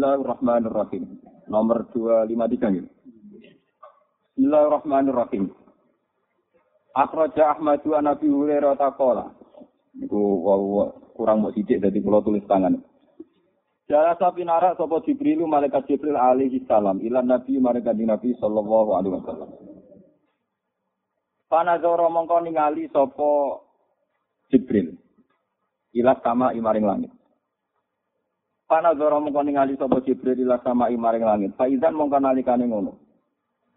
Bismillahirrahmanirrahim. Nomor 253 gitu. Bismillahirrahmanirrahim. Akhraja Ahmadu an Nabi Hurairah taqala. Niku kurang mau sidik dadi kula tulis tangan. Jala sapi nara sapa Jibril malaikat Jibril alaihi salam ila Nabi malaikat Nabi sallallahu alaihi wasallam. Panazara mongko ningali sapa Jibril ila sama imaring langit. Panazara mongko ningali sapa Jibril ila sama imaring langit. Faizan mongko nalikane ngono.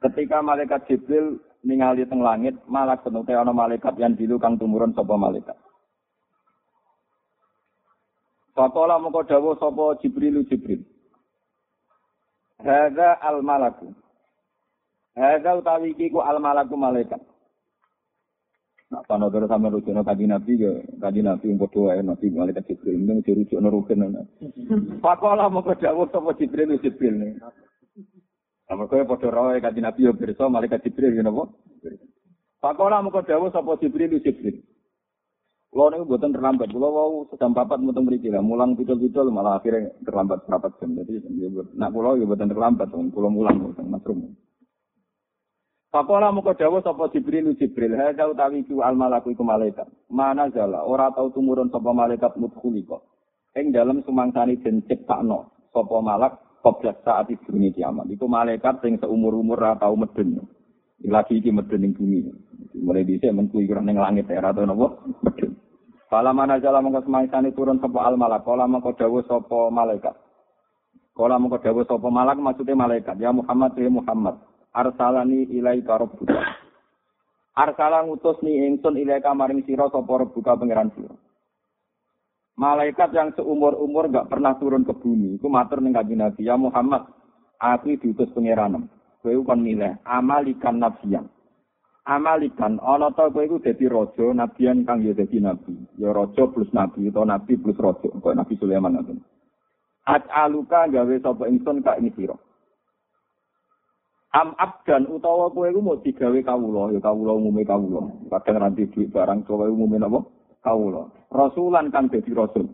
Ketika malaikat Jibril ningali teng langit, malah penute ana malaikat yang dilu kang tumurun sapa malaikat. Faqala mongko dawuh sapa Jibril Jibril. Hadza al malaku. Hadza utawi iki ku al malaku malaikat. Nah, kalau terus sampai rujuk nol kaji nabi, ya kaji nabi umur dua ya, nabi mulai kaji kiri, ini masih rujuk nol rukun nol. Pakola mau kerja, mau sama jibril, mau jibril nih. Sama kau ya, kaji nabi, ya bersama mulai kaji ya nopo. Pakola mau kerja, mau sama jibril, mau jibril. Lo nih, gue terlambat, gue lo sedang papat, mau tembri kira, mulang tidur tidur, malah akhirnya terlambat, terlambat jam, jadi nak pulau, gue terlambat, gue mulang, gue masuk. Pakola muka dawa sapa Jibril Jibril hadza utawi ku al malaku iku malaikat. Mana zala ora tau tumurun sapa malaikat mudkhulika. Ing dalem sumangsani den ciptakno sapa malak qabla saat ibune kiamat. Iku malaikat sing seumur-umur ora tau medun. Lagi iki medun ning bumi. Mulai dhisik men kuwi ning langit ora tau napa medun. Kala mana jala mongko sumangsani turun sapa al malak. Kala mongko dawa sapa malaikat. Kala mongko dawa sapa malak maksudnya malaikat. Ya Muhammad ya Muhammad. Arsalani ilai rabbuka. Arsala ngutus ni ingsun ilai maring sira sapa rabbuka pangeran sira. Malaikat yang seumur-umur gak pernah turun ke bumi, iku matur ning kanjeng Nabi, ya Muhammad, aku diutus pangeranem. Kowe kon milih amalikan nabiyan. Amalikan ana ta kowe iku dadi raja, nabiyan kang ya dadi nabi. Ya raja plus nabi utawa nabi plus raja, kaya Nabi Sulaiman ngoten. Aj'aluka gawe sapa ingsun ka ing sira. Am abdan utawa kowe iku mau digawe kawula ya kawula umume kawula kadang ranti duit barang kowe umume napa kawula rasulan kan dadi rasul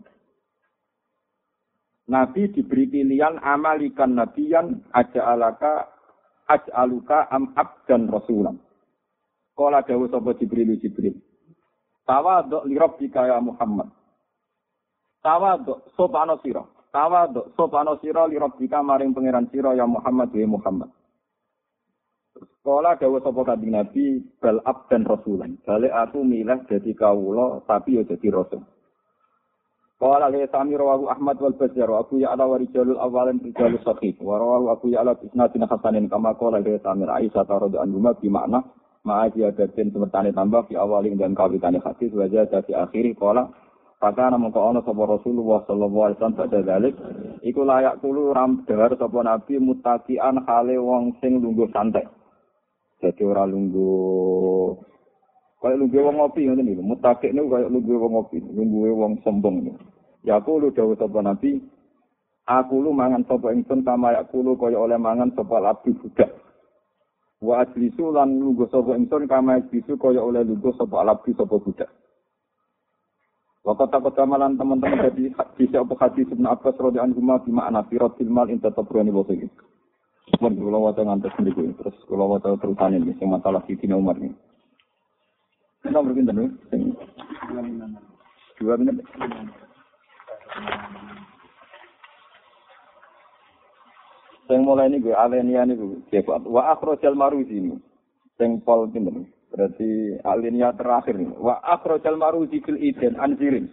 Nabi diberi pilihan amalikan nabiyan aja alaka aj'aluka am abdan rasulan. Kala dawuh sapa Jibril Jibril. Tawadhu li rabbika ya Muhammad. Tawadhu sopano sira. Tawadhu sopano sira li rabbika maring pangeran sira ya Muhammad wa Muhammad. Sekolah dawa sapa kanjeng Nabi bal abdan rasulan. Balik aku milih jadi kawula tapi ya jadi rasul. Qala li sami rawahu Ahmad wal Bazzar Abu Ya'la wa rijalul awalin rijalus sahih wa rawahu Abu Ya'la bi isnadin hasanin kama qala li sami Aisyah radhiyallahu anha bi makna ma'aji adatin semertane tambah di awalin dan kawitane hadis wa jada di akhiri qala Pakana mengko ana sapa Rasulullah sallallahu alaihi wasallam pada dalik iku layak kulo ram dahar sapa nabi mutakian hale wong sing lungguh santai. Jadi ora lungguh Kayak lu wong ngopi ngoten niku. Mutakik niku kayak lu wong ngopi, lungguhe wong sombong niku. Ya aku lu dawuh sapa Nabi, aku lu mangan sapa ingsun kama ya aku lu kaya oleh mangan sapa abdi budak. Wa ajlisu lan lungguh sapa ingsun kama ajlisu kaya oleh lungguh sapa abdi sapa budak. Waktu takut kamalan teman-teman jadi hadis apa hadis Ibn Abbas radhiyallahu anhu di makna firat filmal inta tabrani basa Mun kula waca ngantos mriku terus kula waca terusane iki masalah Sidina Umar ini. Nomor pinten lho? Sing dua menit. Sing mulai ini gue alenia ini gue wa akhrajal maruzi ini. Sing pol pinten. Berarti alenia terakhir nih. Wa akhrajal maruzi fil iden anzirin.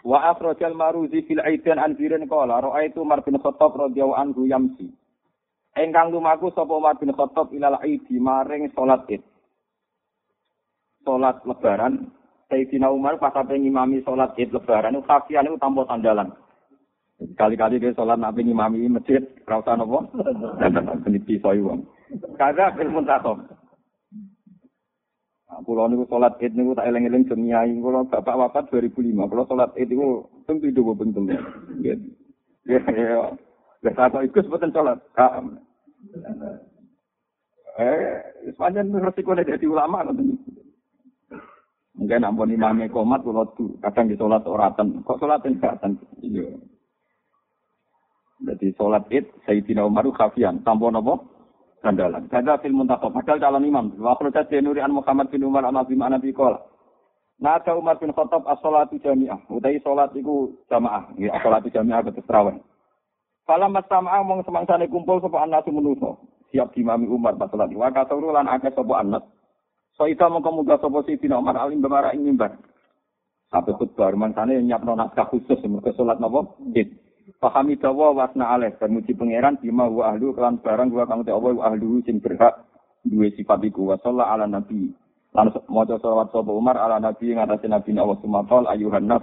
Wa akhrajal maruzi fil iden anzirin qala ra'aitu Umar bin Khattab radhiyallahu anhu yamsi. Engkang lumaku sapa Umar bin Khattab ilal idi maring salat Id. Salat lebaran Sayyidina Umar pas sampai ngimami salat Id lebaran itu kafian itu tanpa sandalan. Kali-kali dia salat nabi ngimami masjid ra usah napa? Peniti soyu wong. Kaga ilmu tasom. Nah, kulo niku salat Id niku tak eling-eling jeng nyai kulo bapak wafat 2005. Kulo salat Id niku ping 7 ping 3. Nggih. Ya, Lah satu ikut sebetulnya sholat. Eh, sepanjang resiko jadi ulama. Mungkin ampun imame komat kula du, kadang di salat oratan. Kok salat enggatan? Iya. Jadi salat id Sayyidina Umar khafian, tanpa napa? Gandalan. Kada fil muntakhab, padahal calon imam. Wa akhraja Nuri an Muhammad bin Umar an Abi Ma'na bi qala. Nada Umar bin Khattab as-salatu jami'ah. Utai salat iku jamaah. Ya, salatu jami'ah ketus terawih. Falam mastama'a mong semangsane kumpul sapa anasu menuso. Siap dimami Umar pas salat. Wa kasuru lan akeh. So ita mongko muga sapa Sayyidina Umar alim bemara ing mimbar. Sampai khutbah mangsane nyapno naskah khusus mergo salat napa? Id. Pahami dawa wasna aleh dan muji pangeran bima wa ahlu kelan barang wa kang te Allah wa ahlu sing berhak duwe sifat iku wa ala nabi. Lan maca selawat sapa Umar ala nabi ngatasi nabi Allah sumatol ayuhan nas.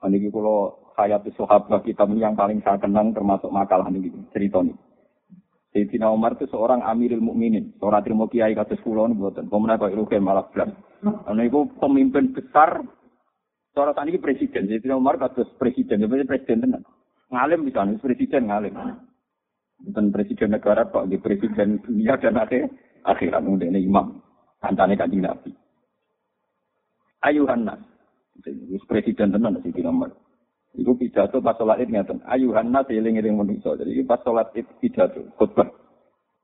Niki kula hayat sahabat kita yang paling saya kenang termasuk makalah niki cerita ini. Sayyidina Umar itu seorang amirul mukminin, seorang terima kiai kados kula mboten. Pemenang kok malah blas. Ana iku pemimpin besar Cara tadi presiden, jadi Umar kados presiden, jadi presiden tenan. Ngalim bisa presiden ngalim. Bukan presiden negara kok di presiden dunia dan akhir akhirat ini imam. Kancane kanjeng Nabi. Ayuhan nas. presiden tenan sih Umar. Iku pidato pas sholat id ngeten. Ayuhan nas eling-eling manusa. Jadi pas sholat id pidato khutbah.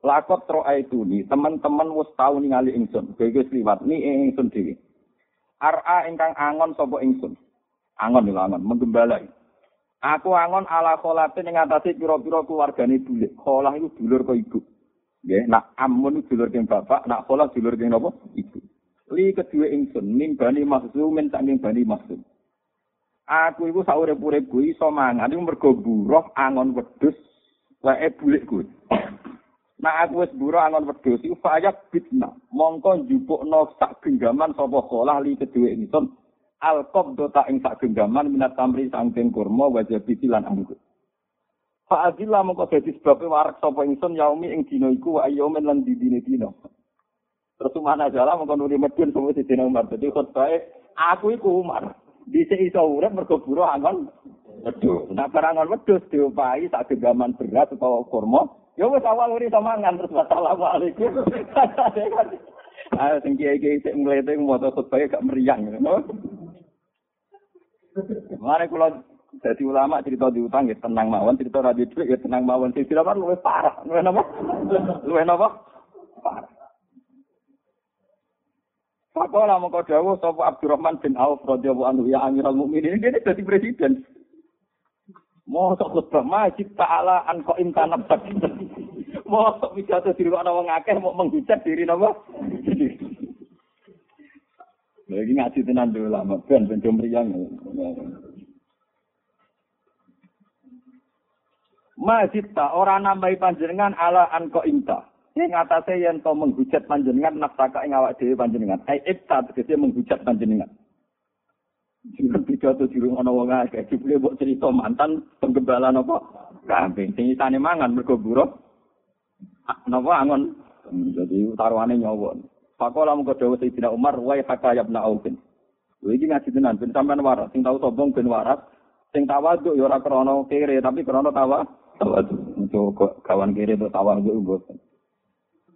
Lakot tro itu nih, teman-teman wis tau ningali ingsun. Kowe wis liwat ni ingsun dhewe. Ar'a ingkang angon sapa ingsun. Angon lho angon, menggembala. Aku angon ala kholate ning atase pira-pira keluargane bulik. Kholah iku dulur kok ibu. Nggih, nak amun dulur keng bapak, nak kholah dulur keng napa? Ibu. Li kedue ingsun nimbani maksum saking bani maksum. Aku iku saurip-uripku iso mangan iku mergo buruh angon wedhus wae bulik kuwi. Nah aku wis buru angon wedhus iku fayak bitna. Mongko njupukno sak genggaman sapa kholah li kedue ingsun. Al qabdota ing sak genggaman minat tamri sangking kurma wajah lan anggur. Fa adilla mongko dadi sebab warak sapa ingsun yaumi ing dina iku wa ayyamin lan didine dina. Terus mana jala mongko nuri medun sapa dina Umar. Dadi khotbah aku iku Umar. Bisa iso urip mergo buru angon wedhus. Nah barang angon wedhus diopahi sak genggaman beras utawa kurma Ya wis awal uri mangan terus assalamualaikum. Ah sing kiai-kiai sing mlete maca khutbah gak meriang ngono. Mare kula dadi ulama cerita diutang ya tenang mawon, cerita ra dhuwit ya tenang mawon. Sing dilapar luwih parah. Luwih napa? Luwih napa? Parah. Pakola mongko dawuh sapa Abdurrahman bin Auf radhiyallahu anhu ya Amirul Mukminin ini dadi presiden. Mosok khutbah majid ta'ala an kok intanab sak. Mosok pidato diri ana wong akeh mau menghujat diri napa? Lagi ngaji tenan dulu lama, ben ben mriyang. Majid ta ora nambahi panjenengan ala an kok inta. Ing atase yen to menghujat panjenengan nafsaka ing awak dhewe panjenengan. Ai ibta tegese menghujat panjenengan. Sing pidato di rumah ana wong akeh, dibule mbok cerita mantan penggembala napa? Kambing sing isane mangan mergo buruh. Napa angon? Jadi taruhane nyawa. Pakola mung dawuh Sayyidina Umar wa hakaya ibn Aufin. Lha iki ngaji tenan ben sampean waras, sing tau sombong ben waras, sing tawaduk ya ora krana kere tapi krana tawa. Tawaduk. Untuk kawan kere itu tawaduk mboten.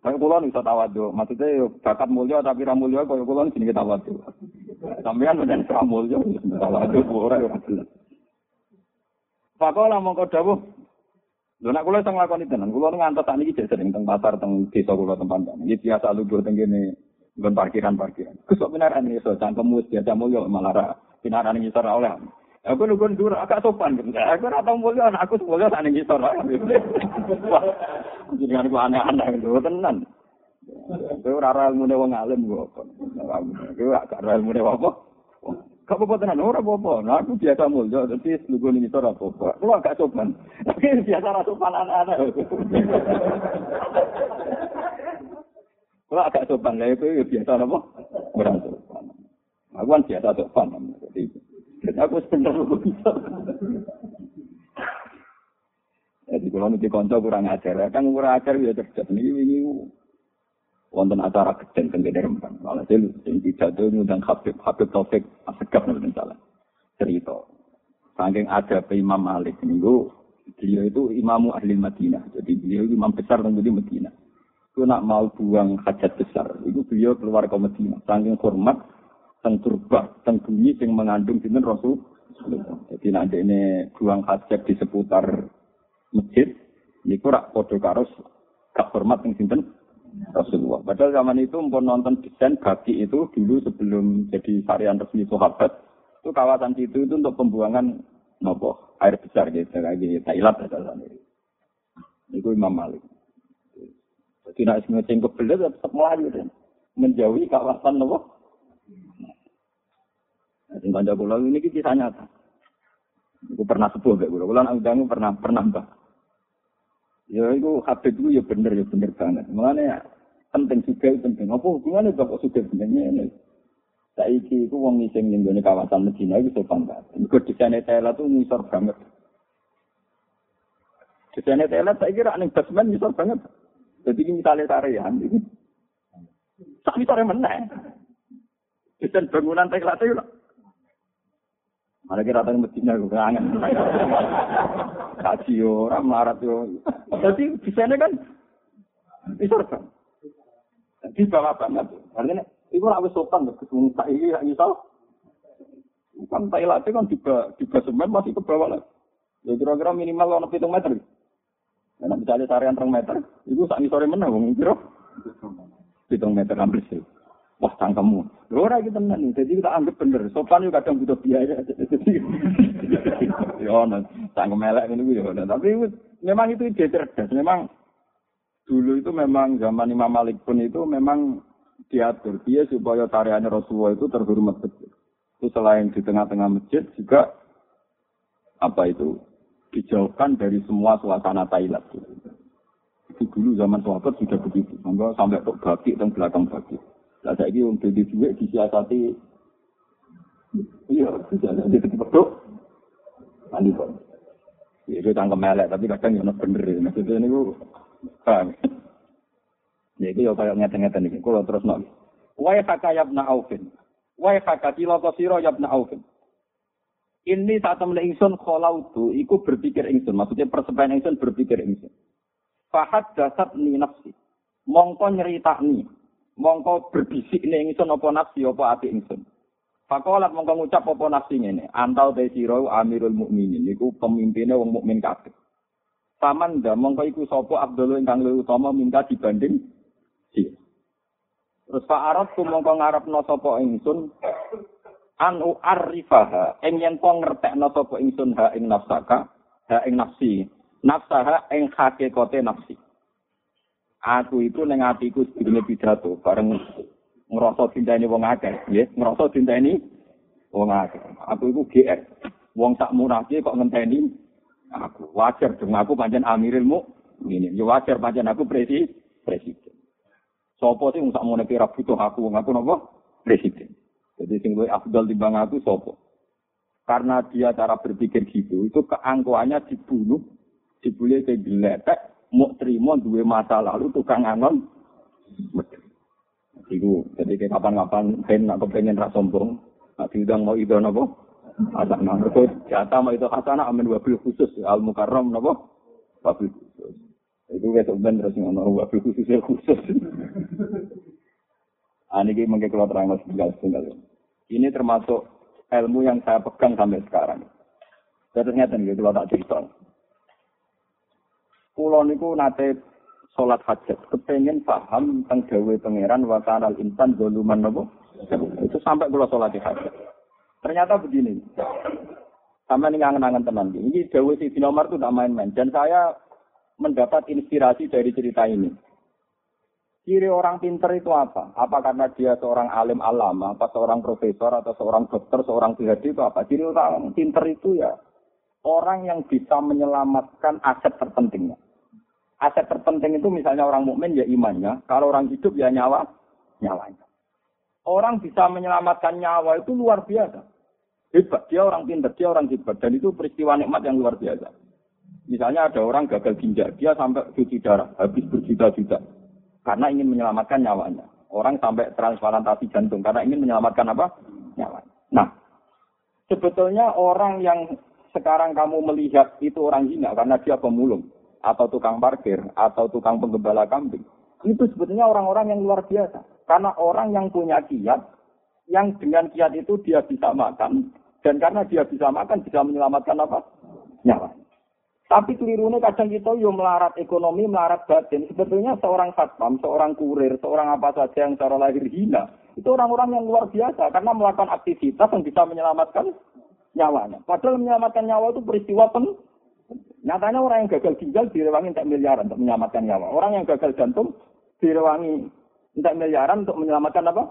Tapi kula iso tawaduk, maksudnya yo bakat mulya tapi ra mulya kaya kula jenenge tawaduk. Sampeyan menen pramul yo waduh ora yo jelas. Pakola mongko dawuh. Lho nek kula iso nglakoni tenan, kula ngantos sak niki sering teng pasar teng desa kula tempat. Iki biasa lugur teng kene nggon parkiran-parkiran. Kus kok beneran iso cangkemmu biasa mulya malah ra pinaran ngisor oleh. Aku nukun dur, agak sopan. Aku ratau mulia, aku semulia saat ini gitu. Wah, jadi aku aneh-aneh gitu, tenan. Aku rara ilmu alim ngalim gua. Aku agak rara ilmu dewa apa. Gak apa-apa tenan, ora apa-apa. Nah, aku biasa mulia, tapi nukun ini tuh apa-apa. Aku agak sopan. Tapi biasa rasa sopan aneh-aneh. Aku agak sopan, ya itu biasa apa? Kurang sopan. Aku kan biasa sopan. Jadi, aku sebenarnya lugu Jadi kalau nanti konco kurang ajar, kan kurang ajar ya cerdas. Ini ini wonten acara kecil teng kene rembang. Walhasil sing pidato ngundang Habib Habib Taufik Asgaf nek salah. Cerita. Saking ada Imam Malik minggu beliau itu imamu ahli Madinah. Jadi beliau imam besar teng di Madinah. Itu nak mau buang hajat besar. Itu beliau keluar ke Medina. Saking hormat, teng turbah, teng bumi yang mengandung dinten Rasul. Jadi nanti ini buang hajat di seputar masjid. Ini kurak podo karos gak hormat yang sinten Rasulullah. Padahal zaman itu mau nonton desain bagi itu dulu sebelum jadi varian resmi sahabat itu kawasan situ itu untuk pembuangan nopo air besar gitu gitu Thailand ada sana. Itu Imam Malik. Jadi nak ngeceng kebelet tetap melayu deh. Menjauhi kawasan nopo. Sing kanca kula ini kisah nyata. Aku pernah sepuh kayak kula. Kula undang pernah pernah mbah. Ya itu Habib itu ya bener ya bener banget. Ya, penting juga penting. Apa hubungannya bapak sudah benernya ini? Saiki itu wong ngising ning kawasan Medina itu sopan banget. Mergo desain Thailand tuh ngisor banget. Desain Thailand saya kira ning basement ngisor banget. Jadi ini misalnya tarian ini. Sak ngisore meneh. Desain bangunan Thailand itu Mana kira tadi Medina gue kangen. Kaji orang melarat yo. Jadi desainnya kan ngisor banget. Di bawah banget. Artinya Iku ora wis sopan ke wong saiki ya iso. Kan Thailand kan juga di basemen masih ke bawah lah. Ya kira-kira minimal ono 7 meter. Nah, misalnya tarian 3 meter, itu sak sore menang wong kira 7 meter ambil sih. Wah, cangkemmu. Lho ora iki tenan Jadi kita anggap bener. Sopan juga kadang butuh biaya. ya ono cangkem elek ngono ya Tapi memang itu ide cerdas. Memang dulu itu memang zaman Imam Malik pun itu memang diatur dia supaya tarian Rasulullah itu terhormat betul. Itu selain di tengah-tengah masjid juga apa itu dijauhkan dari semua suasana Thailand. Itu dulu zaman sahabat sudah begitu. Sampai sampai kok bagi dan belakang bagi. Saya ini untuk di duit disiasati Iya, bisa jadi pedok. Nanti kok. Ya, itu tangkem melek, tapi kadang ya bener. Maksudnya ini paham. Ya itu ya kayak ngeten-ngeten iki. Kula terus nok. Wa haka yabna aufin. Wa haka tilaka sira yabna aufin. Ini saat temen ingsun kholautu, iku berpikir ingsun. Maksudnya persebayan ingsun berpikir ingsun. Fahad dasat ni nafsi. Mongko nyeritakni. Mongko berbisik ni ingsun apa nafsi apa ati ingsun. Fakolat mongko ngucap apa nafsi ini. Antau te amirul mukminin. Iku pemimpinnya wong mukmin kabeh. Paman dah mongko iku sapa Abdul ingkang luwih utama minta dibanding Iya. Terus Pak Arab ku mongko ngarepno sapa ingsun an u'arifaha ing yen kok ngertekno sapa ingsun ha ing nafsaka ha ing nafsi nafsaha ing hakikate nafsi aku itu ning atiku sedurunge pidato bareng ngrasa dinteni wong akeh. Nggih ngrasa dinteni wong akeh. Aku iku GR wong tak murahke kok ngenteni aku. Wajar dong aku pancen amirilmu ini ya wajar pancen aku presiden presiden. Sopo sih nggak mau kira butuh aku, ngaku nopo? Presiden. Jadi sing luwih afdal timbang aku sopo. Karena dia cara berpikir gitu, itu keangkuhannya dibunuh, dibully geletek, mau terima dua masa lalu tukang angon. Iku, jadi kayak kapan-kapan ben nak kepengen rak sombong, nak diundang mau itu nopo. Asak nang jatah mau itu hasanah amin wabil khusus al mukarram nopo. Wabil khusus. Itu besok ben terus ngono wabil khusus khusus. Ah, ini mungkin kalau terang setunggal setunggal. Ini termasuk ilmu yang saya pegang sampai sekarang. Saya ternyata nih kalau tak cerita. Kulo niku nate sholat hajat, kepengen paham tentang gawe pangeran wakan al insan doluman nopo. Itu sampai kulo sholat hajat. Ternyata begini. Sama ini ngangen-ngangen teman. Ini Dawe si Nomar itu tidak main-main. Dan saya mendapat inspirasi dari cerita ini. Ciri orang pinter itu apa? Apa karena dia seorang alim alama, apa seorang profesor, atau seorang dokter, seorang PhD itu apa? Ciri orang pinter itu ya orang yang bisa menyelamatkan aset terpentingnya. Aset terpenting itu misalnya orang mukmin ya imannya, kalau orang hidup ya nyawa, nyawanya. Orang bisa menyelamatkan nyawa itu luar biasa. Hebat, dia orang pinter, dia orang hebat. Dan itu peristiwa nikmat yang luar biasa. Misalnya ada orang gagal ginjal, dia sampai cuci darah, habis berjuta-juta karena ingin menyelamatkan nyawanya. Orang sampai transplantasi jantung karena ingin menyelamatkan apa? Nyawanya. Nah, sebetulnya orang yang sekarang kamu melihat itu orang hina karena dia pemulung atau tukang parkir atau tukang penggembala kambing. Itu sebetulnya orang-orang yang luar biasa. Karena orang yang punya kiat, yang dengan kiat itu dia bisa makan, dan karena dia bisa makan, bisa menyelamatkan apa? Nyawa. Tapi kelirunya kadang kita yo melarat ekonomi, melarat batin. Sebetulnya seorang satpam, seorang kurir, seorang apa saja yang secara lahir hina, itu orang-orang yang luar biasa karena melakukan aktivitas yang bisa menyelamatkan nyawanya. Padahal menyelamatkan nyawa itu peristiwa pen. Nyatanya orang yang gagal ginjal direwangi untuk miliaran untuk menyelamatkan nyawa. Orang yang gagal jantung direwangi untuk miliaran untuk menyelamatkan apa?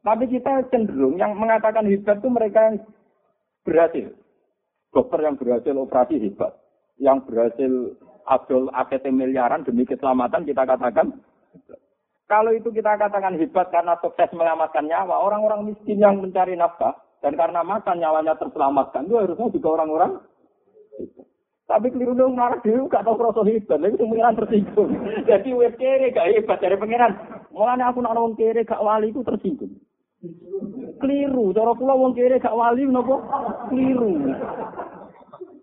Tapi kita cenderung yang mengatakan hebat itu mereka yang berhasil. Dokter yang berhasil operasi hebat yang berhasil adol AKT miliaran demi keselamatan kita katakan kalau itu kita katakan hebat karena sukses menyelamatkan nyawa, orang-orang miskin yang mencari nafkah dan karena makan nyawanya terselamatkan itu harusnya juga orang-orang tapi keliru dong marah dulu gak tahu proses hebat, lagi pengiran tersinggung. Jadi wes kere gak hebat dari pengiran. Mulanya aku nak wong kere gak wali itu tersinggung. Keliru, cara kula wong kere gak wali nopo keliru.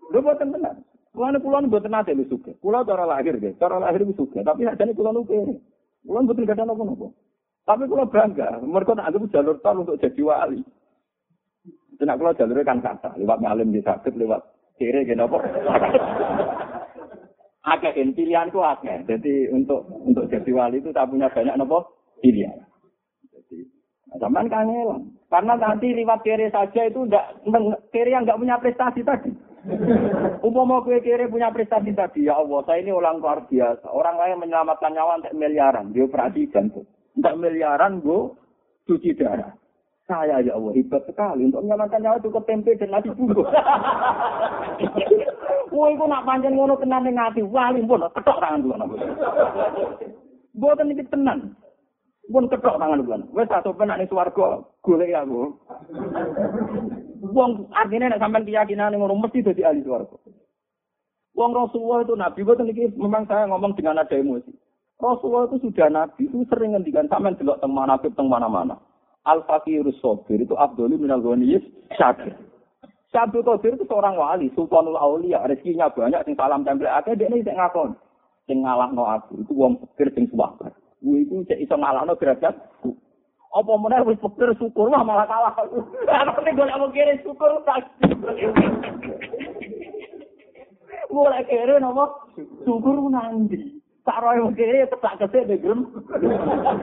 Lho boten tenan. Mulane kula mboten nate lu suka. Kula cara lahir nggih, cara lahir itu suka, tapi sakjane kula nu kere. Kula mboten gadah napa-napa. Tapi kula bangga, mereka nak anggap jalur tol untuk jadi wali. Jadi kula jalurnya kan kata, lewat ngalim di sakit, lewat kere gini apa. Agak pilihan itu agak. Jadi untuk untuk jadi wali itu tak punya banyak nopo pilihan. Jadi zaman kangen. Karena nanti lewat kere saja itu enggak kere yang enggak punya prestasi tadi. Umpama kue kiri punya prestasi tadi, ya Allah, saya ini orang luar biasa. Orang lain menyelamatkan nyawa untuk miliaran, dia operasi jantung. Untuk miliaran, gue cuci darah. Saya ya Allah, hebat sekali. Untuk menyelamatkan nyawa cukup tempe dan nasi bungkus. Wah, itu nak panjang ngono tenan ning ati. Wali pun ketok tangan dulu. Boten iki tenan. Pun ketok tangan dulu. Wes satu penak ning swarga, golek aku. Wong artinya nek sampean keyakinan ngono mesti dadi ahli swarga. Wong Rasulullah itu nabi boten iki memang saya ngomong dengan ada emosi. Rasulullah itu sudah nabi itu sering ngendikan sampean delok teng mana teng mana-mana. Al fakirus sabir itu abdul minal ghaniyis syakir. Syabdul Qadir itu seorang wali, sultanul aulia, rezekinya banyak, sing salam tempel akeh, dia ini ngakon. Sing ngalahno aku, itu wong pikir sing suwabar. Gue itu cek iso ngalahno derajat. Apa meneh wis pikir syukur wah malah kalah. Nek golek wong kere syukur tak. Mulai kere nopo syukur nanti. Tak roe wong kere tak kesek degrem.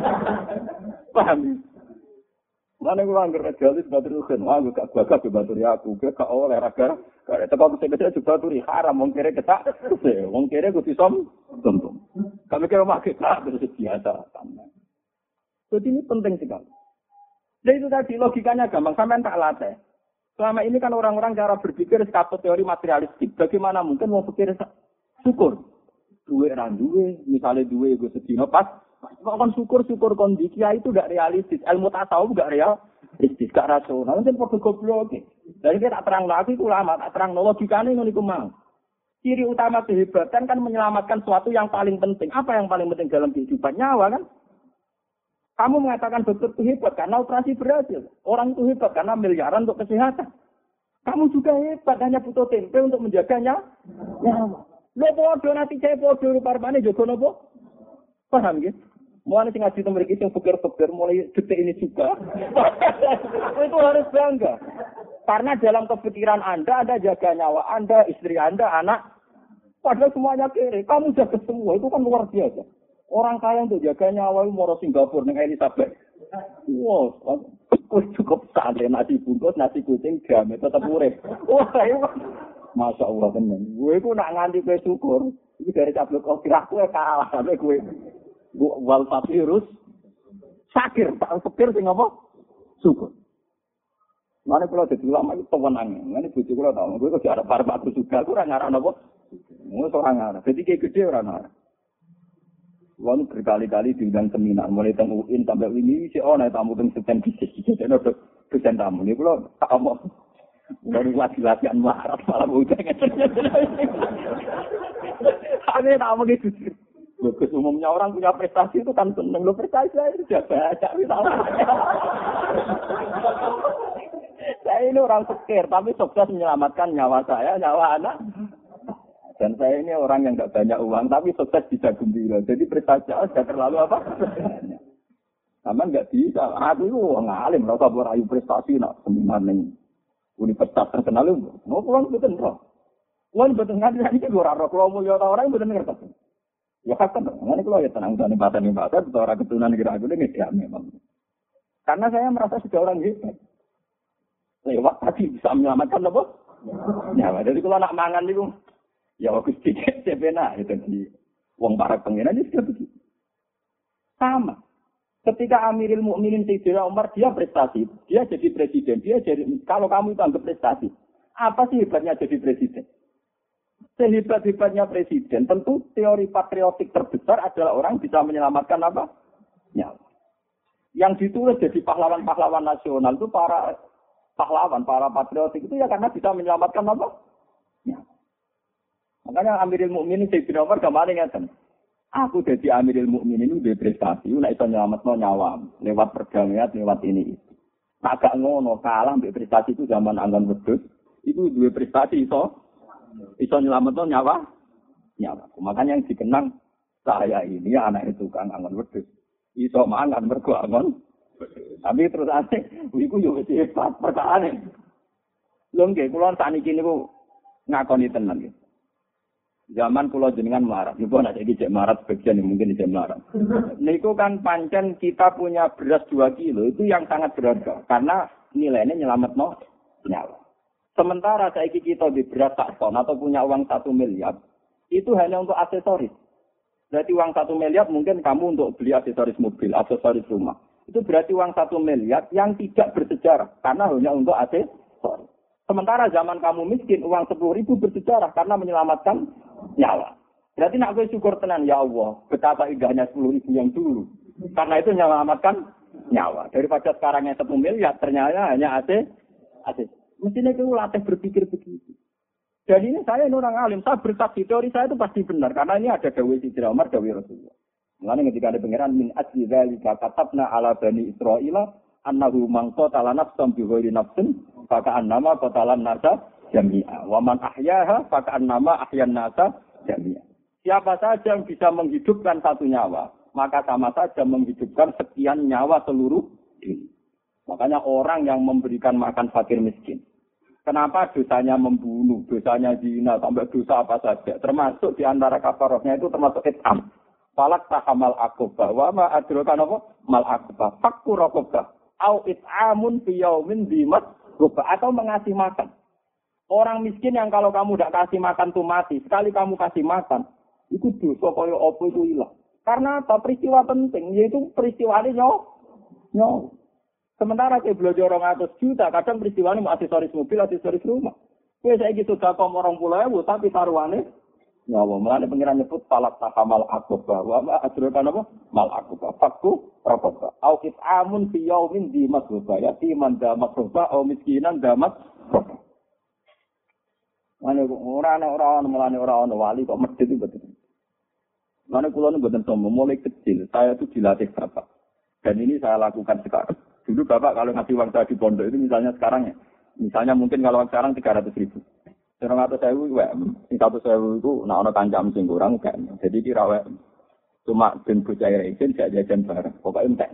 Paham? Mana gue anggar jalis batur kan, wah gue gak bagas ke batur ya aku, gue gak oleh raga, gak teko aku segede juga baturi haram, wong kere ketak, wong kere gue tisom, tentu. Kami kira mah kita terus biasa, Jadi ini penting sekali. Dan itu tadi logikanya gampang, sampai tak latih. Selama ini kan orang-orang cara berpikir skapot teori materialistik. Bagaimana mungkin mau pikir syukur? Duwe orang duwe, misalnya duwe gue sedino pas. Kok kan syukur-syukur kondisi itu tidak realistis. Ilmu tasawuf tidak realistis, gak rasional. Mungkin perlu goblok. Jadi kita tak terang lagi, itu lama, tak terang logikanya ini mau. Ciri utama kehebatan kan menyelamatkan sesuatu yang paling penting. Apa yang paling penting dalam kehidupan? Nyawa kan? Kamu mengatakan dokter itu hebat karena operasi berhasil. Orang itu hebat karena miliaran untuk kesehatan. Kamu juga hebat hanya butuh tempe untuk menjaganya. Nyawa. Lo bodoh nanti saya bodoh parmane jogo nopo. Paham ya? Mulai sing ngaji temen iki sing pikir-pikir mulai detik ini juga. itu harus bangga. Karena dalam kepikiran Anda ada jaga nyawa Anda, istri Anda, anak. Padahal semuanya kiri. Kamu jaga semua. Itu kan luar biasa. Orang kaya untuk jaga nyawa moro Singapura dengan Elizabeth. Wow, cukup santai nasi bungkus, nasi kucing, jam tetap urip. Wah, itu Masya Allah tenan. Gue ku nak nganti gue syukur. Ini dari tablet kopi aku kalah sampai gue. Wal virus. Sakir, tak pikir sih apa? Syukur. Mana kalau jadi ulama itu pemenang. Mana bujuk kalau tahu, gue kok ada para batu juga. Gue orang ngarang apa? Gue seorang ngarang. Jadi kayak gede orang ngarang. Wong berkali-kali diundang seminar, mulai teng UIN sampai ini si oh naik tamu teng seten bisnis, jadi ada dosen tamu ini pulau tak mau baru lagi latihan marat malah udah Ini tamu gitu. Bagus umumnya orang punya prestasi itu kan seneng lo prestasi saya sudah baca saya ini orang sekir tapi sukses menyelamatkan nyawa saya, nyawa anak. Dan saya ini orang yang nggak banyak uang, tapi sukses bisa gembira. Jadi prestasi sudah terlalu apa? Sama nggak bisa. Aku itu orang alim, rasa berayu prestasi, nak seminar nih. Universitas terkenal mau pulang betul roh. Pulang betul nggak bisa ini orang roh. Kalau mau lihat orang betul ngerti. Ya kan, ini kalau ya tenang, tenang, tenang, tenang, tenang, orang keturunan kira aku ini dia memang. Karena saya merasa sudah orang hebat. Lewat tadi bisa menyelamatkan apa? Nyawa. Jadi kalau nak mangan itu, Ya waktu sedikit benar itu di uang para pengiran itu sudah begitu. Sama. Ketika Amirul Mukminin Sayyidina Umar dia prestasi, dia jadi presiden, dia jadi kalau kamu itu anggap prestasi, apa sih hebatnya jadi presiden? Sehebat-hebatnya presiden, tentu teori patriotik terbesar adalah orang bisa menyelamatkan apa? Nyawa. Yang ditulis jadi pahlawan-pahlawan nasional itu para pahlawan, para patriotik itu ya karena bisa menyelamatkan apa? Nyawa. Makanya Amirul Mukminin Sayyidina Umar kemarin ngeten. Aku jadi Amirul Mukminin itu prestasi, nek iso nyelametno nyawa lewat perdamaian, lewat ini. Tak gak ngono, kalah prestasi itu zaman anggan wedhus, itu dua prestasi iso iso nyelametno nyawa nyawa. Makanya yang dikenang saya ini anak itu kan anggon wedhus. Iso mangan mergo anggon tapi terus asik, iku yo wis hebat perkara Lho nggih, kula sakniki niku ngakoni tenan nggih. Zaman pulau jenengan melarat, niku anak jadi cek melarat sebagian yang mungkin cek melarat. Niku kan pancen kita punya beras dua kilo itu yang sangat berharga karena nilainya nyelamat no nyawa. Sementara saya kita di beras tak ton atau punya uang satu miliar itu hanya untuk aksesoris. Berarti uang satu miliar mungkin kamu untuk beli aksesoris mobil, aksesoris rumah. Itu berarti uang satu miliar yang tidak bersejarah karena hanya untuk aksesoris. Sementara zaman kamu miskin, uang sepuluh ribu bersejarah karena menyelamatkan nyawa. Berarti nak gue syukur tenan ya Allah, betapa indahnya sepuluh ribu yang dulu. Karena itu menyelamatkan nyawa. Daripada sekarang yang satu miliar, ternyata hanya AC. Mestinya itu latih berpikir begitu. Dan ini saya ini orang alim, saya bersaksi teori saya itu pasti benar karena ini ada dawai Sidra Umar, dawai Rasulullah. Mengenai ketika ada pengiran min asli dzalika katabna ala bani Israila annahu man qatala nafsan bi ghairi nafsin faka annama qatalan nasa jami'a wa man ahyaha faka annama ahyan nasa jami'a. Siapa saja yang bisa menghidupkan satu nyawa, maka sama saja menghidupkan sekian nyawa seluruh dunia. Makanya orang yang memberikan makan fakir miskin. Kenapa dosanya membunuh, dosanya zina, sampai dosa apa saja. Termasuk di antara kafarohnya itu termasuk etam. Falak tahamal akobah. Wa ma adrokan apa? Mal akobah. Fakku rokobah. Au it'amun fiyaumin dimat Atau mengasih makan. Orang miskin yang kalau kamu tidak kasih makan tuh mati. Sekali kamu kasih makan, itu dosa kaya apa itu hilang. Karena apa? Peristiwa penting, yaitu peristiwa ini nyawa. Nyawa. Sementara kayak belajar orang atas juta, kadang peristiwa ini aksesoris mobil, aksesoris rumah. Kue saya gitu gakom orang pulau ewu, tapi taruhannya nyawa. Mulanya pengiran nyebut falak tahamal akobah. Wa adrokan apa? Mal akobah. Fakku rokobah. Aukit amun fi yaumin di masrubah. Ya fi man damat rubah. Au miskinan damat rubah. Mana orang orang orang orang wali kok medit itu betul. Mana kulo nu sombong mulai kecil saya tuh dilatih bapak dan ini saya lakukan sekarang. Dulu bapak kalau ngasih uang saya di pondok itu misalnya sekarang ya, misalnya mungkin kalau sekarang tiga ratus ribu. Serang atau saya ini satu saya itu nak ono kancam sing kurang kan. Jadi kira cuma ben bocah izin gak jajan bareng. Pokoknya entek.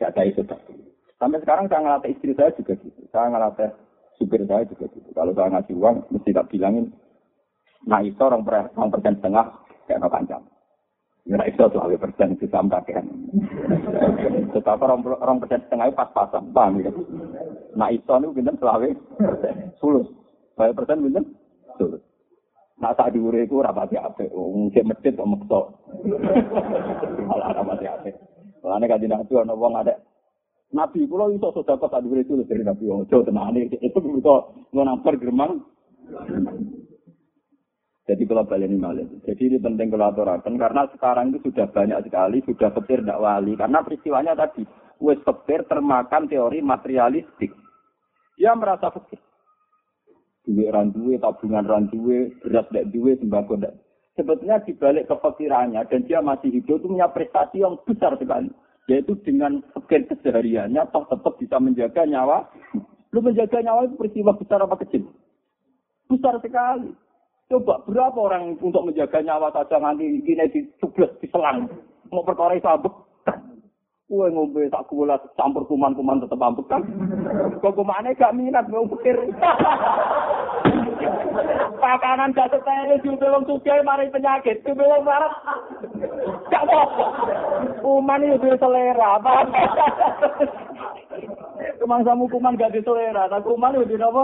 Gak ada itu Sampai sekarang saya ngelatih istri saya juga gitu. Saya ngelatih supir saya juga gitu. Kalau saya ngasih uang, mesti tak bilangin, nah itu orang, per, orang persen setengah, kayak no kancam. Ya itu tuh habis persen itu sama kan. Tetapi orang, orang persen setengah pas-pasan, paham ya? Nah itu itu binten selawe sulus. Saya persen binten sulus. Nah saat diure itu rapati apa? Mungkin medit kok mekso. Malah rapati apa? Soalnya kan tidak ada uang ada Nabi kula iso sedekah sak dhuwur itu dari Nabi ojo tenane itu bisa ngonampar geremang. Jadi kalau baleni malih. Jadi ini penting kalau aturakan karena sekarang itu sudah banyak sekali sudah petir tidak wali karena peristiwanya tadi wes petir termakan teori materialistik. Dia merasa petir. Duit randuwe, tabungan randuwe, beras tidak duwe, sembako tidak. Sebetulnya dibalik kepikirannya dan dia masih hidup itu punya prestasi yang besar sekali yaitu dengan sekian kesehariannya toh tetap bisa menjaga nyawa. Lu menjaga nyawa itu peristiwa besar apa kecil? Besar sekali. Coba berapa orang untuk menjaga nyawa saja nanti gini di selang mau perkara itu abek. Kue ngombe tak kula campur kuman-kuman tetep ambek kan. Kok kumane gak minat mau pikir. Pakanan gak setene juga wong sugih mari penyakit, juga wong marah. Gak apa. Kuman itu selera, apa? Kemang kuman gak di selera, tak kuman itu apa?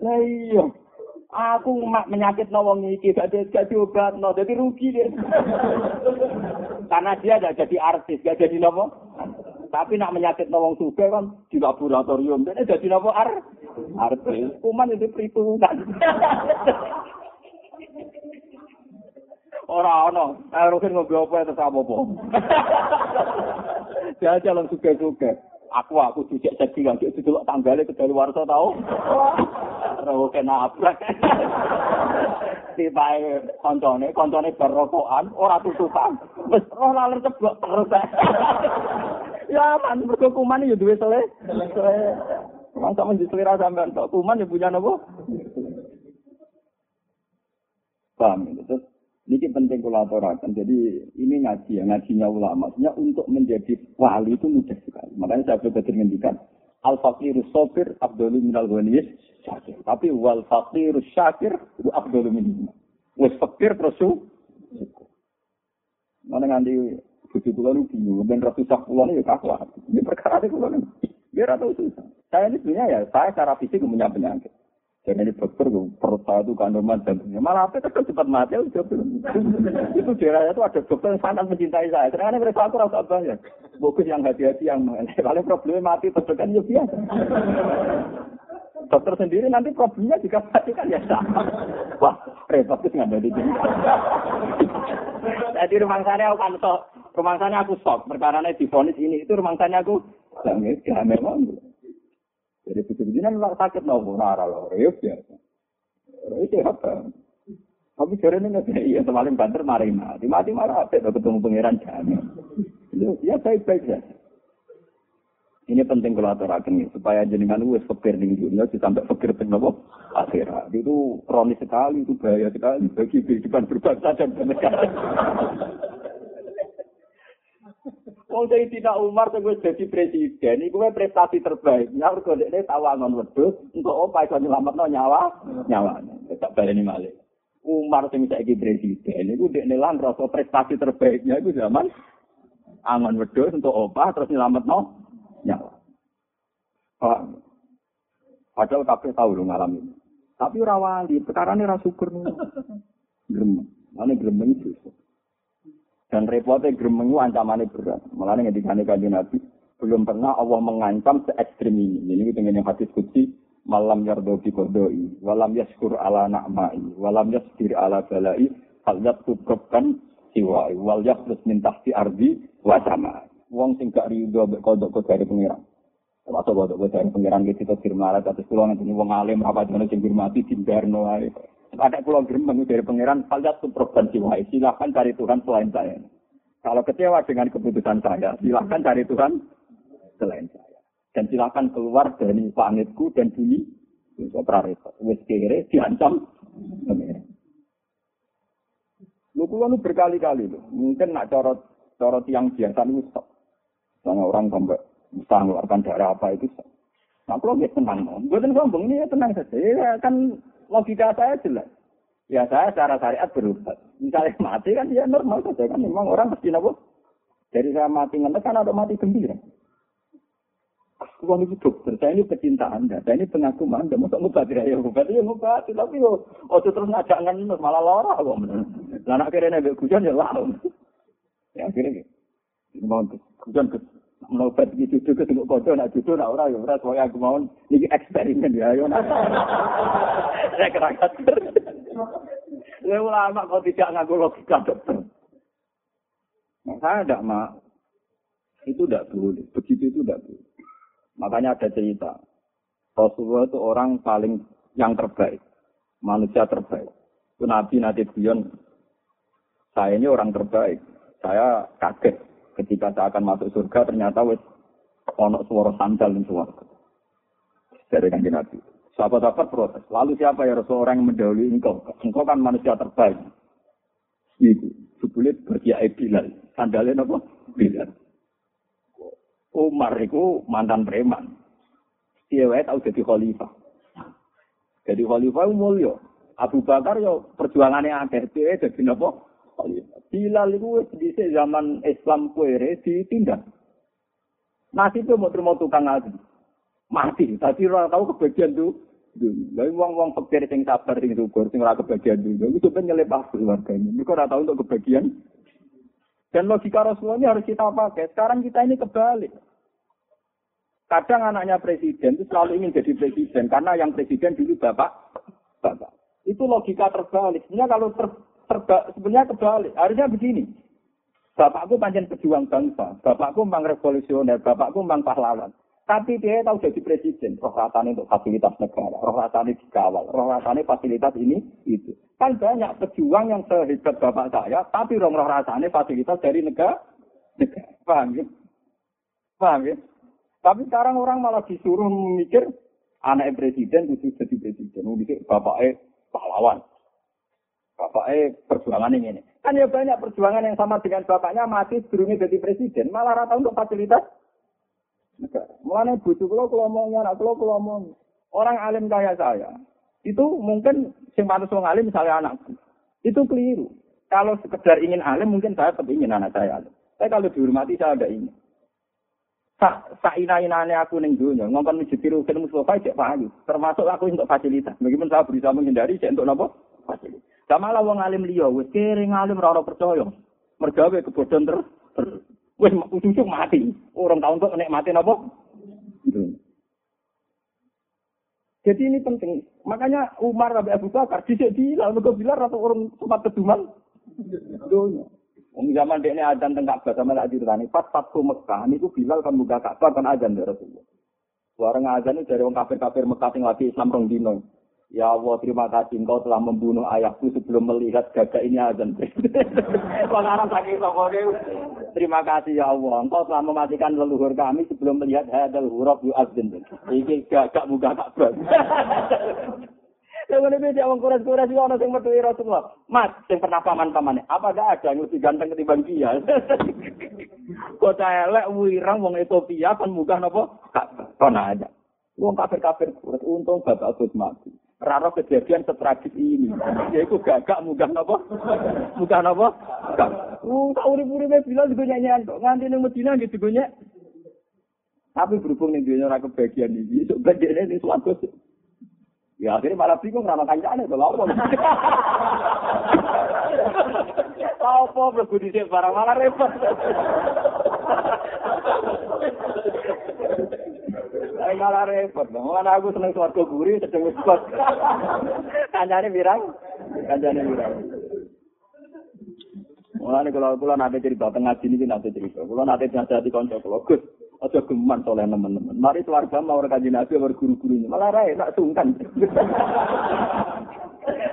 Nah iya. Aku mak menyakit no wong iki gak gak diobat no, jadi rugi deh. Karena dia gak jadi artis, gak jadi nopo. Tapi nak menyakit no suga kan di laboratorium, jadi jadi nopo ar artis. Kuman itu perhitungan. Ora ono, aerogen ngobrol apa terus apa-apa. Dia jalan suga-suga. Aku aku dicek jadi lagi itu dulu tanggalnya ke dari warso tau. Roh kena abrak tiba koncone koncone berrokokan ora tutupan. Wis roh laler ceblok terus. Ya man mergo kuman ya duwe sele. Mang sama di selera sampean kuman ya punya nopo? Paham ya? Ini penting aturakan. Jadi ini ngaji ya, ngajinya ulama. Maksudnya untuk menjadi wali itu mudah sekali. Makanya saya sudah ngendikan. Al faqiru sopir abdullu minal ghaniyis. Tapi wal faqiru syakir itu minal. Fakir terus Mana nganti bujuk kula nu bingung ben ratusan kula ya kakuat. Ini perkara itu kula biar atau susah. Saya ini sebenarnya ya saya secara fisik punya penyakit. Dan ini dokter, perut saya itu kandungan jantungnya. Malah apa itu cepat mati. Itu daerahnya itu ada dokter yang sangat mencintai saya. Karena mereka aku rasa banyak. Bagus yang hati-hati yang Kalau problemnya mati, dokter kan ya biasa. Dokter sendiri nanti problemnya juga mati kan ya sama. Wah, repot itu nggak ada sini. Jadi rumah saya aku kan sok. Rumah saya aku sok. Perkara ini difonis ini. Itu rumah saya aku. Ya memang. Jadi begitu kan sakit nopo nara loh, ya biasa. Itu apa? Tapi jare ini nggak iya semalam banter mari mati, mati marah apa? ketemu pangeran jamin. Ya baik-baik ya. Ini penting kalau aturakan supaya jenengan wes fakir di dunia sampai fakir di nopo akhirat itu kronis sekali itu bahaya sekali bagi kehidupan berbangsa dan bernegara. Wong jadi tidak Umar sing wis dadi presiden iku wae prestasi terbaik. Ya mergo dekne tawangan wedhus untuk apa iso nyelametno nyawa nyawane. Tak baleni malih. Umar sing saiki presiden iku dekne lan rasa prestasi terbaiknya iku zaman angon wedhus untuk apa terus nyelametno nyawa. Pak. Padahal kabeh tahu lho ngalami. Tapi ora wali, perkara ini ora syukur. Gremeng. Ane gremeng susah. Dan repotnya gremeng itu ancamannya berat. Malah ngendikane kanjeng Nabi, belum pernah Allah mengancam se ekstrim ini. Ini kita yang hadis kutsi, malam yardo bi kodoi, walam yaskur ala na'mai, walam yaskir ala balai, hal yatubrokan siwai, wal yakrus mintahti ardi wa sama. Wong sing gak rido kodok kodok dari pengiran. Termasuk kodok kodok dari pengiran gitu, kita firmarat atas pulau nanti wong alim, apa jenis yang firmati, timbarno, ada pulau gremeng dari pangeran, kalian tuh provinsi wahai, silahkan cari Tuhan selain saya. Kalau kecewa dengan keputusan saya, silahkan cari Tuhan selain saya. Dan silahkan keluar dari planetku dan bumi. Itu prarepot. Wes kere diancam. Lu kulo nu berkali-kali lu. Mungkin nak corot corot yang biasa nih stop. Misalnya orang sampai bisa mengeluarkan darah apa itu. Nah, kalau dia tenang, bukan sombong ini ya tenang saja. Ya, kan logika saya jelas. Ya saya secara syariat berubah. Misalnya mati kan ya normal saja kan memang orang mesti nopo. Dari saya mati ngenes kan ada mati gembira. Uang itu dokter, saya ini pecinta Anda, saya ini pengagum Anda, mau ngobat ya, ya ngobat, ya ngobat, tapi yo, oh terus ngajak ngenes, malah lara kok. Lah anak kira nabi hujan ya. Ya akhirnya gitu. Mau hujan ke Nobat iki cucu ke tengok kodo nak cucu nak ora ya ora soalnya aku mau niki eksperimen ya yo nak. Saya kerakat. Saya ulama kau tidak ngaku logika dokter. Nah, saya tidak mau. Itu tidak boleh. Begitu itu tidak boleh. Makanya ada cerita. Rasulullah itu orang paling yang terbaik. Manusia terbaik. Itu Nabi Nabi Buyon. Saya ini orang terbaik. Saya kaget ketika saya akan masuk surga ternyata wis ono suara sandal di surga. Dari kanjeng Nabi. Sahabat-sahabat protes. Lalu siapa ya Rasul orang yang mendahului engkau? Engkau kan manusia terbaik. Itu. Sebulit berkiai Bilal. Sandalnya apa? Bilal. Umar itu mantan preman. Dia tahu jadi khalifah. Jadi khalifah mulia. Abu Bakar yo perjuangannya akeh dia jadi apa? Bilal itu di zaman Islam kuere ditindak. Itu mau terima tukang ngaji. Mati. Tapi orang tahu kebagian tuh. Lalu uang-uang fakir sing sabar sing syukur sing kebagian dulu. Itu ben nyelepas keluarga ini. Mereka ora tahu untuk kebagian. Dan logika Rasulullah ini harus kita pakai. Sekarang kita ini kebalik. Kadang anaknya presiden itu selalu ingin jadi presiden karena yang presiden dulu bapak, bapak. Itu logika terbalik. Sebenarnya kalau ter, terba, sebenarnya kebalik. Harusnya begini. Bapakku panjang pejuang bangsa, bapakku memang revolusioner, bapakku memang pahlawan. Tapi dia tahu jadi presiden, roh untuk fasilitas negara, roh rasanya dikawal, roh fasilitas ini, itu. Kan banyak pejuang yang sehebat bapak saya, tapi roh roh rasanya fasilitas dari negara. negara. Paham ya? Paham ya? Tapi sekarang orang malah disuruh mikir, anak presiden itu jadi presiden. Mikir bapaknya pahlawan. Bapaknya perjuangan ini. Kan ya banyak perjuangan yang sama dengan bapaknya mati sebelumnya jadi presiden. Malah rata untuk fasilitas negara. Mulanya bujuk kalau kelomongnya, anak kalau kelomong. Orang alim kayak saya, itu mungkin sing pantas wong alim misalnya anakku. Itu keliru. Kalau sekedar ingin alim, mungkin saya tetap ingin anak saya alim. Tapi kalau dihormati, saya ada ingin. Sak saina-inane aku ning dunya, ngomong mijiti rukun Mustafa cek payu. Termasuk aku untuk fasilitas. Meskipun saya berusaha menghindari cek untuk napa? Fasilitas. Sama lah wong alim liya, wis kere ngalim ora percaya. Mergawe kebodohan ter, wis ujung mati. Orang tahun untuk nikmati napa? Jadi ini penting. Makanya Umar Nabi Abu Bakar dhisik bilang mergo bilang atau orang sempat keduman dunia. Wong zaman dekne adzan teng Ka'bah sama tak diritani pas Fathu Mekah niku Bilal kan buka Ka'bah kan adzan dari Rasulullah. Warang adzan itu dari wong kafir-kafir Mekah sing lagi Islam rong dino. Ya Allah, terima kasih engkau telah membunuh ayahku sebelum melihat gagak ini azan. Pengarang sakit Terima kasih ya Allah, engkau telah mematikan leluhur kami sebelum melihat hadal huruf yu azan. Ini gagak muka Ka'bah. Yang ini beda orang kuras-kuras itu orang yang berdua Rasulullah. Mas, yang pernah paman-pamannya. Apa gak ada yang lebih ganteng ketimbang dia? Kota elek, wirang, wong Ethiopia, kan muka apa? Kona aja. Wong kafir-kafir kuras, untung bapak Gus mati. Raro kejadian setragis ini. Ya itu gagak muka apa? Muka apa? Uh, tak urip-uripnya bilang juga nyanyian. Nganti ini Medina gitu gue Tapi berhubung nih dia ora kebagian ini, sok gede ini suatu Ya akhirnya malah bingung nama kancane to lha opo. Apa mlebu dhisik barang malah repot. Ayo malah repot. Mana aku seneng swarga guri sedeng wis kos. Kancane mirang. Kancane mirang. Mulane kalau kula nate cerita tengah sini nate cerita. Kula nate nyadati kanca kula, Gus, aja geman soleh teman-teman. Mari keluarga mau ora kanjeng Nabi ora guru-gurunya. Malah rae tak sungkan.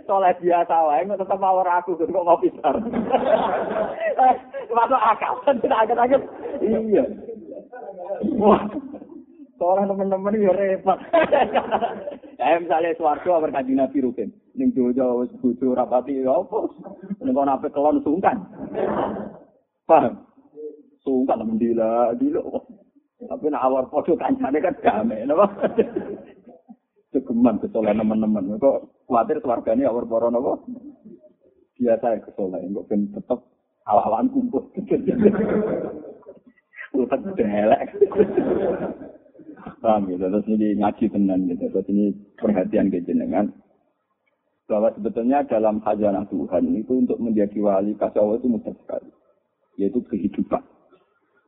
soleh biasa wae kok tetep mau aku kok ngopi sar. Masuk akal, tidak agak-agak. Iya. Wah. Soleh teman-teman ya repot. Eh misalnya swarga ora kanjeng Nabi. Ning dojo wis bojo rapati ya apa? Kono ape kelon sungkan. Paham? Sungkan temen dila, dila. Tapi nak awal podo kancane kan damai, napa? Segeman kesolehan teman-teman. Kok khawatir keluarganya awal poro napa? Biasa ya kesolehan, kok ben tetep awal-awalan kumpul. Lupa delek. Paham gitu, terus ini ngaji tenan gitu, terus ini perhatian ke jenengan. Bahwa sebetulnya dalam khazanah Tuhan itu untuk menjadi wali kasih Allah itu mudah sekali. Yaitu kehidupan.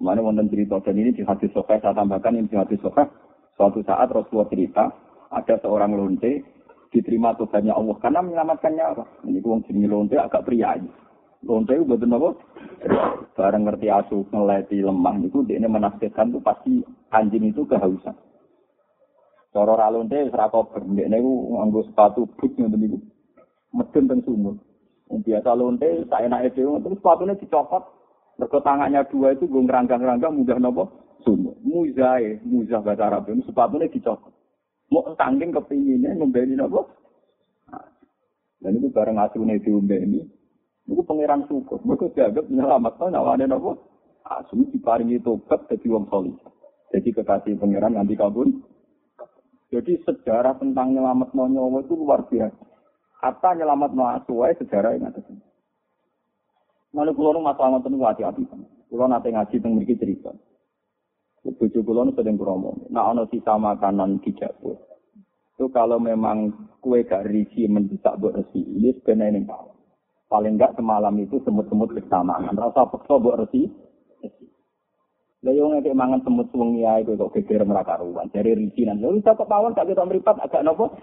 Mana wonten cerita dan ini di hadis sahih saya tambahkan ini di hadis sahih suatu saat Rasulullah cerita ada seorang lonte diterima Tuhannya Allah karena menyelamatkan nyawa. Ini wong jenis lonte agak pria. Lonte itu betul apa? Bareng ngerti asuh ngeleti lemah itu dia menafsirkan tuh pasti anjing itu kehausan. Cara ra lonte ora kober, ndekne ku nganggo sepatu boot ngoten niku. Medun teng sumur. Biasa lonte saenake dhewe terus sepatune dicopot Mergo tangannya dua itu gue ngeranggang-ranggang mudah nopo sumur. Muzae, muzah bahasa Arab itu sepatunya dicopot. Mau tangking kepinginnya membeli apa? Dan itu bareng asune diombeni. Itu pangeran syukur. Mereka dianggap menyelamatkan nyawane apa? Asu diparingi tobat jadi wong solih. Jadi kekasih pangeran nanti kabun. Jadi sejarah tentang nyelamat nyawa itu luar biasa. Kata nyelamat asu sejarah yang ada. Lalu pulau masalah ngoten hati-hati. Pulau nate ngaji tentang memiliki cerita. Bojo kula nu sering kromo. Nah ana sisa makanan di dapur. Itu kalau memang kue gak risi mendesak buat resi, ini sebenarnya ini. Paling enggak semalam itu semut-semut kesamaan. Rasa pekso buat resi. Lah yo ngeke mangan semut wengi ae kok geger meraka ruan. Dari risi nan. Lalu bisa kepawon tak kita meripat agak nopo.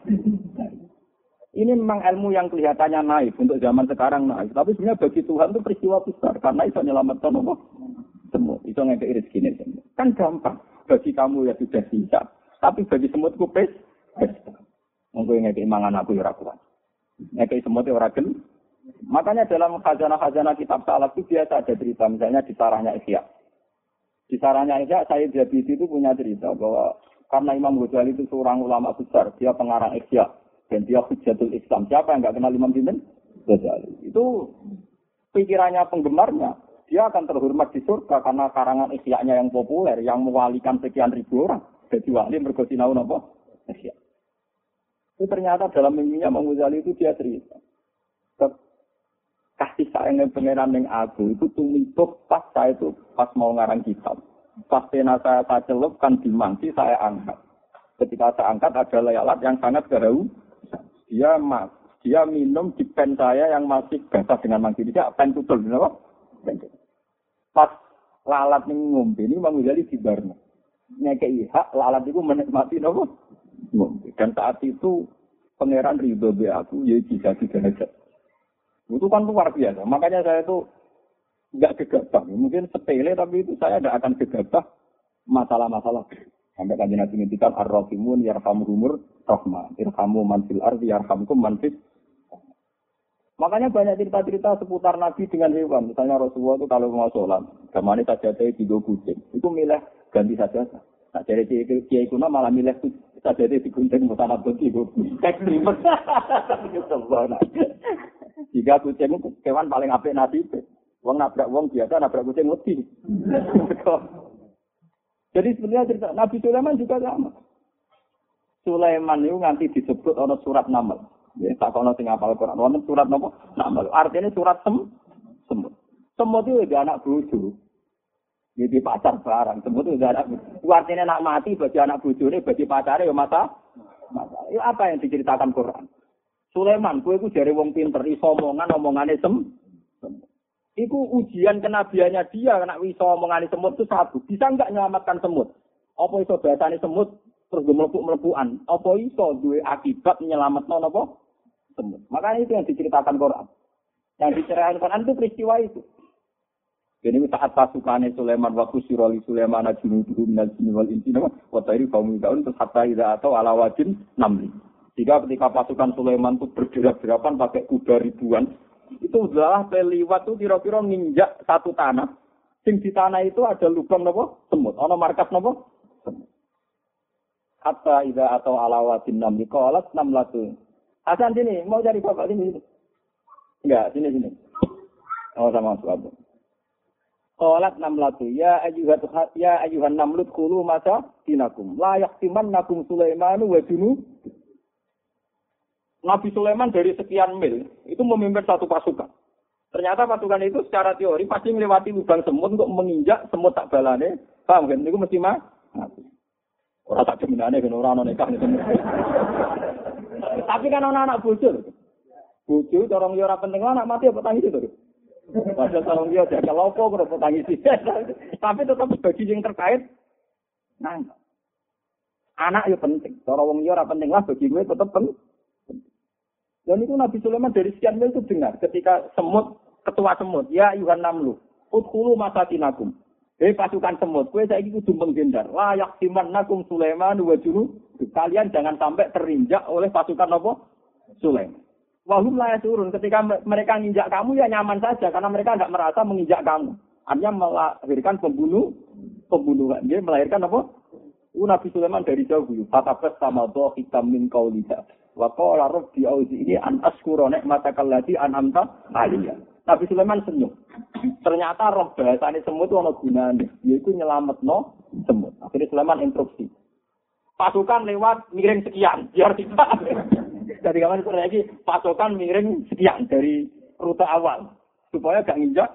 Ini memang ilmu yang kelihatannya naik untuk zaman sekarang naik. Tapi sebenarnya bagi Tuhan itu peristiwa besar karena itu menyelamatkan apa? semut. Itu ngeke iris gini. Kan gampang. Bagi kamu ya sudah bisa. Tapi bagi semut kupes. Mungkin ngeke mangan aku ya kuat. Ngeke semut ya gen. Makanya dalam khazanah-khazanah kitab salaf itu biasa ada cerita. Misalnya di sarahnya Isya. Di sarahnya Isya, saya jadi itu punya cerita bahwa karena Imam Ghazali itu seorang ulama besar, dia pengarang Isya dan dia hujatul Islam. Siapa yang nggak kenal Imam Sinten? Ghazali. Itu pikirannya penggemarnya dia akan terhormat di surga karena karangan ikhya-nya yang populer, yang mewalikan sekian ribu orang. Jadi wali mergo sinau apa? Ikhya. Itu ternyata dalam mimpinya Imam Ghazali itu dia cerita. Kasih sayangnya pangeran yang aku itu tumituh pas saya itu pas mau ngarang kitab. Pas pena saya saya celupkan di saya angkat. Ketika saya angkat ada layalat yang sangat gerau. Dia mas, dia minum di pen saya yang masih basah dengan mangsi. Dia pen tutul, kenapa? pas lalat ning ngombe ini Imam Ghazali dibarno. Ngekei hak lalat itu menikmati nopo. Dan saat itu pangeran ridho be aku ya jika derajat. Itu kan luar biasa. Makanya saya itu nggak gegabah. Mungkin sepele tapi itu saya tidak akan gegabah masalah-masalah. Sampai kan Nabi ngintikan ar-rahimun yarhamuhumur rahmah. Irhamu man fil ardi yarhamkum man fil Makanya banyak cerita-cerita seputar Nabi dengan hewan. Misalnya Rasulullah itu kalau mau sholat, gamane saja saya tiga kucing. Itu milih ganti saja. Nah, dari kiai kuna malah milih saja di gunting mau tanah bunti ekstrim. Jika kucing itu hewan paling apik nabi. Wong nabrak wong biasa nabrak kucing mesti. Jadi sebenarnya cerita Nabi Sulaiman juga sama. Sulaiman itu nanti disebut orang surat Namal. Ya, tak kono sing apal Quran. Wonten surat napa? Namal. Artinya surat sem semut. Semut itu udah anak bojo. Jadi pacar barang. Semut itu udah anak. Artinya nak mati bagi anak bojo ini bagi pacarnya ya mata. Mata. Itu apa yang diceritakan Quran? Sulaiman, kue ku jari wong pinter, iso omongan omongannya sem. Iku ujian kenabiannya dia, kena iso omongannya semut itu satu. Bisa nggak menyelamatkan semut? Apa iso bahasanya semut terus gue melepuk melepukan? Apa iso dua akibat menyelamatkan apa? semut. Makanya itu yang diceritakan Quran. Yang diceritakan Quran itu peristiwa itu. Jadi saat pasukannya Sulaiman waktu siroli Sulaiman junuduhu minal jinni wal insi nama watari kaum daun terus hatta atau ala wajin. Jika ketika pasukan Sulaiman itu bergerak-gerakan pakai kuda ribuan, itu adalah peliwat itu kira-kira nginjak satu tanah. Sing di tanah itu ada lubang nopo semut, ono markas nopo semut. Hatta ida atau ala wajin namli kolat namlatu Hasan sini, mau cari bapak sini. Enggak, sini sini. Oh sama suatu. Qalat namlatu ya ayuhat ya ayuhan namlut kulu masa dinakum la nakum Sulaiman wa junu Nabi Sulaiman dari sekian mil itu memimpin satu pasukan. Ternyata pasukan itu secara teori pasti melewati lubang semut untuk menginjak semut tak balane. Paham kan? Itu mesti mah. Orang tak jeminane kan orang nikah Tapi kan anak-anak bojo. Bojo orang liya ora penting anak mati apa tangis itu. Padahal orang liya jaga lopo kok tangis. Tapi tetap bagi yang terkait nah anak ya penting. Cara wong liya ora penting lah bagi gue tetap penting. Dan itu Nabi Sulaiman dari sekian mil itu dengar ketika semut ketua semut ya Yuhan Namlu Udhulu masatinakum Eh pasukan semut, kue saya kudu menghindar. Layak siman nakum Sulaiman wa juru. Kalian jangan sampai terinjak oleh pasukan apa? Sulaiman. Wahum layak turun. Ketika mereka menginjak kamu ya nyaman saja karena mereka tidak merasa menginjak kamu. Artinya melahirkan pembunuh, pembunuhan. Dia melahirkan apa? Itu Nabi Sulaiman dari jauh. Fatabas sama doh hitam min kaulida. Wa qala rabbi auzi ini an askura nikmatakal lati an amta aliyah. Nabi Sulaiman senyum. Ternyata roh bahasane semut itu ana gunane, yaiku nyelametno semut. Akhirnya Sulaiman instruksi. Pasukan lewat miring sekian, biar kita. dari kapan lagi pasukan miring sekian dari rute awal supaya gak nginjak.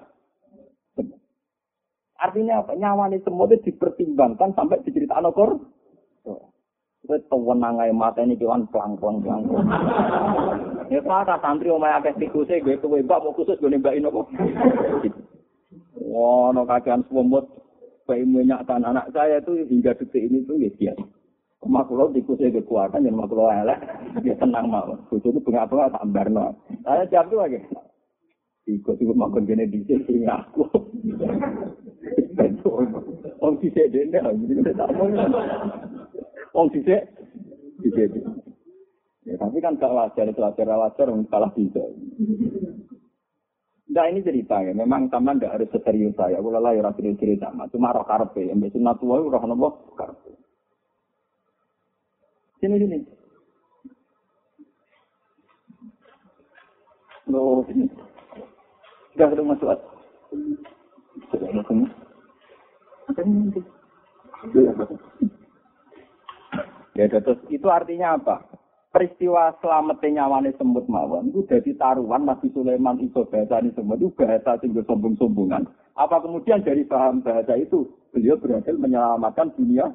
Artinya apa? Nyawane semut itu dipertimbangkan sampai diceritakan okor. Wis tewenang ae mateni kewan plang-plang plang. Ya kata santri omahe akeh tikuse gue kowe mbak mau khusus gue nembakin apa. Wah, no kakean semut bayi menyakkan anak saya itu hingga detik ini tuh ya biasa. Omah kula tikusnya kekuatan yang elek, dia tenang mau. Bojo itu bengak-bengak tak ambarno. Saya jawab tuh lagi. Ikut ikut makan gini di sini aku. Om sisek dene, om sisek di sini. Ya, tapi kan gak wajar, itu wajar, wajar, kalah bisa. Nah ini cerita ya, memang taman tidak harus serius saya. Kalau lah ya rapi cerita, cuma roh karpe, yang biasa natua roh nopo karpe. Sini sini. Loh, sini. Sudah sudah masuk. Sudah masuk. Ya, terus itu artinya apa? Peristiwa selamatnya nyawane semut mawon itu jadi taruhan Nabi Sulaiman iso bahasa ini semut itu bahasa sehingga sombong-sombongan. Apa kemudian dari paham bahasa itu beliau berhasil menyelamatkan dunia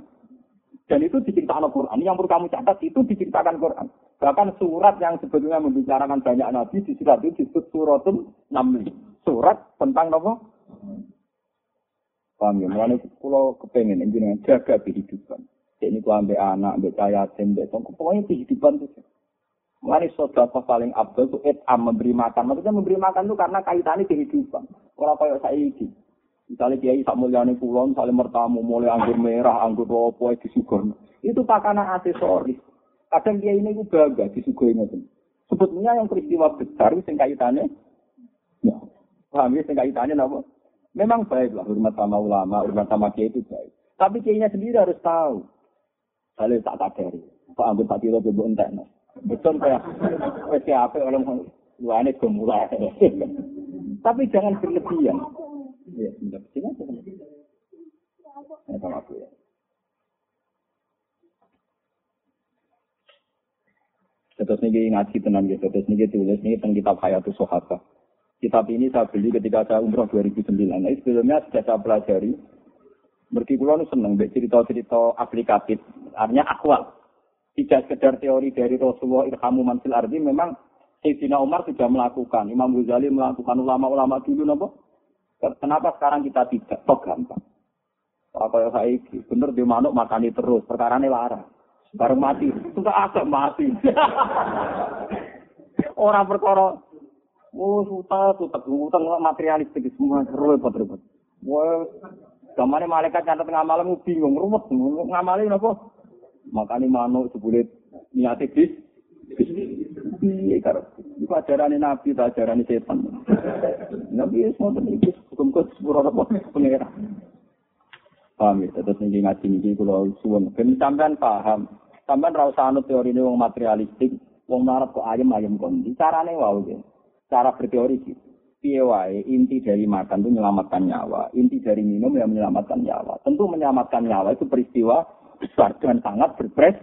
dan itu diciptakan Quran. Yang perlu kamu catat itu diciptakan Quran. Bahkan surat yang sebetulnya membicarakan banyak nabi di surat itu disebut suratul namli. Surat tentang apa? Paham ya? Mulanya kalau kepengen ini jaga kehidupan. Ini ku ambil anak, ambil cahaya, ambil tongko. Pokoknya kehidupan itu. Mulanya saudara paling abdul itu etam memberi makan. Maksudnya memberi makan itu karena kaitannya kehidupan. Kalau kayak saya ini. Misalnya kiai sak mulyane kula, misalnya mertamu mulai anggur merah, anggur opo disugon. Itu pakanan aksesoris. Kadang kiai ini ku bangga disuguhi ngoten. Sebetulnya yang peristiwa besar sing kaitannya ya, paham ya sing kaitannya napa? Memang baik lah hormat sama ulama, hormat sama kiai itu baik. Tapi kiainya sendiri harus tahu. Saya tak kadari. Pak ambil tak kilo bebo entek. Betul kayak wes apa orang luane gemulai. Tapi jangan berlebihan. Ya, sebentar. Sini aja. Ya, sama aku ya. Terus ini ngaji tenan gitu. Terus ini tulis ini tentang kitab Hayatus Sohaba. Kitab ini saya beli ketika saya umroh 2009. Nah, sebelumnya sudah saya pelajari. Mergi kulo seneng cerita-cerita aplikatif. Artinya akwal. Tidak sekedar teori dari Rasulullah Irhamu Mansil Ardi. Memang Sayyidina Umar sudah melakukan. Imam Ghazali melakukan. Ulama-ulama dulu. Nopo. Kenapa sekarang kita tidak? Toh gampang. Apa yang saya bener di manuk makani terus. Perkara ini larang. Bareng mati. Sudah agak mati. Orang perkara. Oh, suta, suta, utang materialistik semua repot-repot. Wah, Gamane malaikat nyatet ngamal bingung, rumet. Ngamalin apa? Makani manuk sebulit niate bis. Piye karo iku ajarane nabi ta ajarane setan. Nabi wis ngoten iki hukum kok sepuro apa pengira. Paham ya, terus ini ngaji ini kalau suwun. Ben sampean paham, sampean ra usah anut teori ini wong materialistik, wong marap kok ayam-ayam kondi. Carane wow ya. Cara berteori gitu. Piye inti dari makan itu menyelamatkan nyawa, inti dari minum yang menyelamatkan nyawa. Tentu menyelamatkan nyawa itu peristiwa besar dan sangat berpres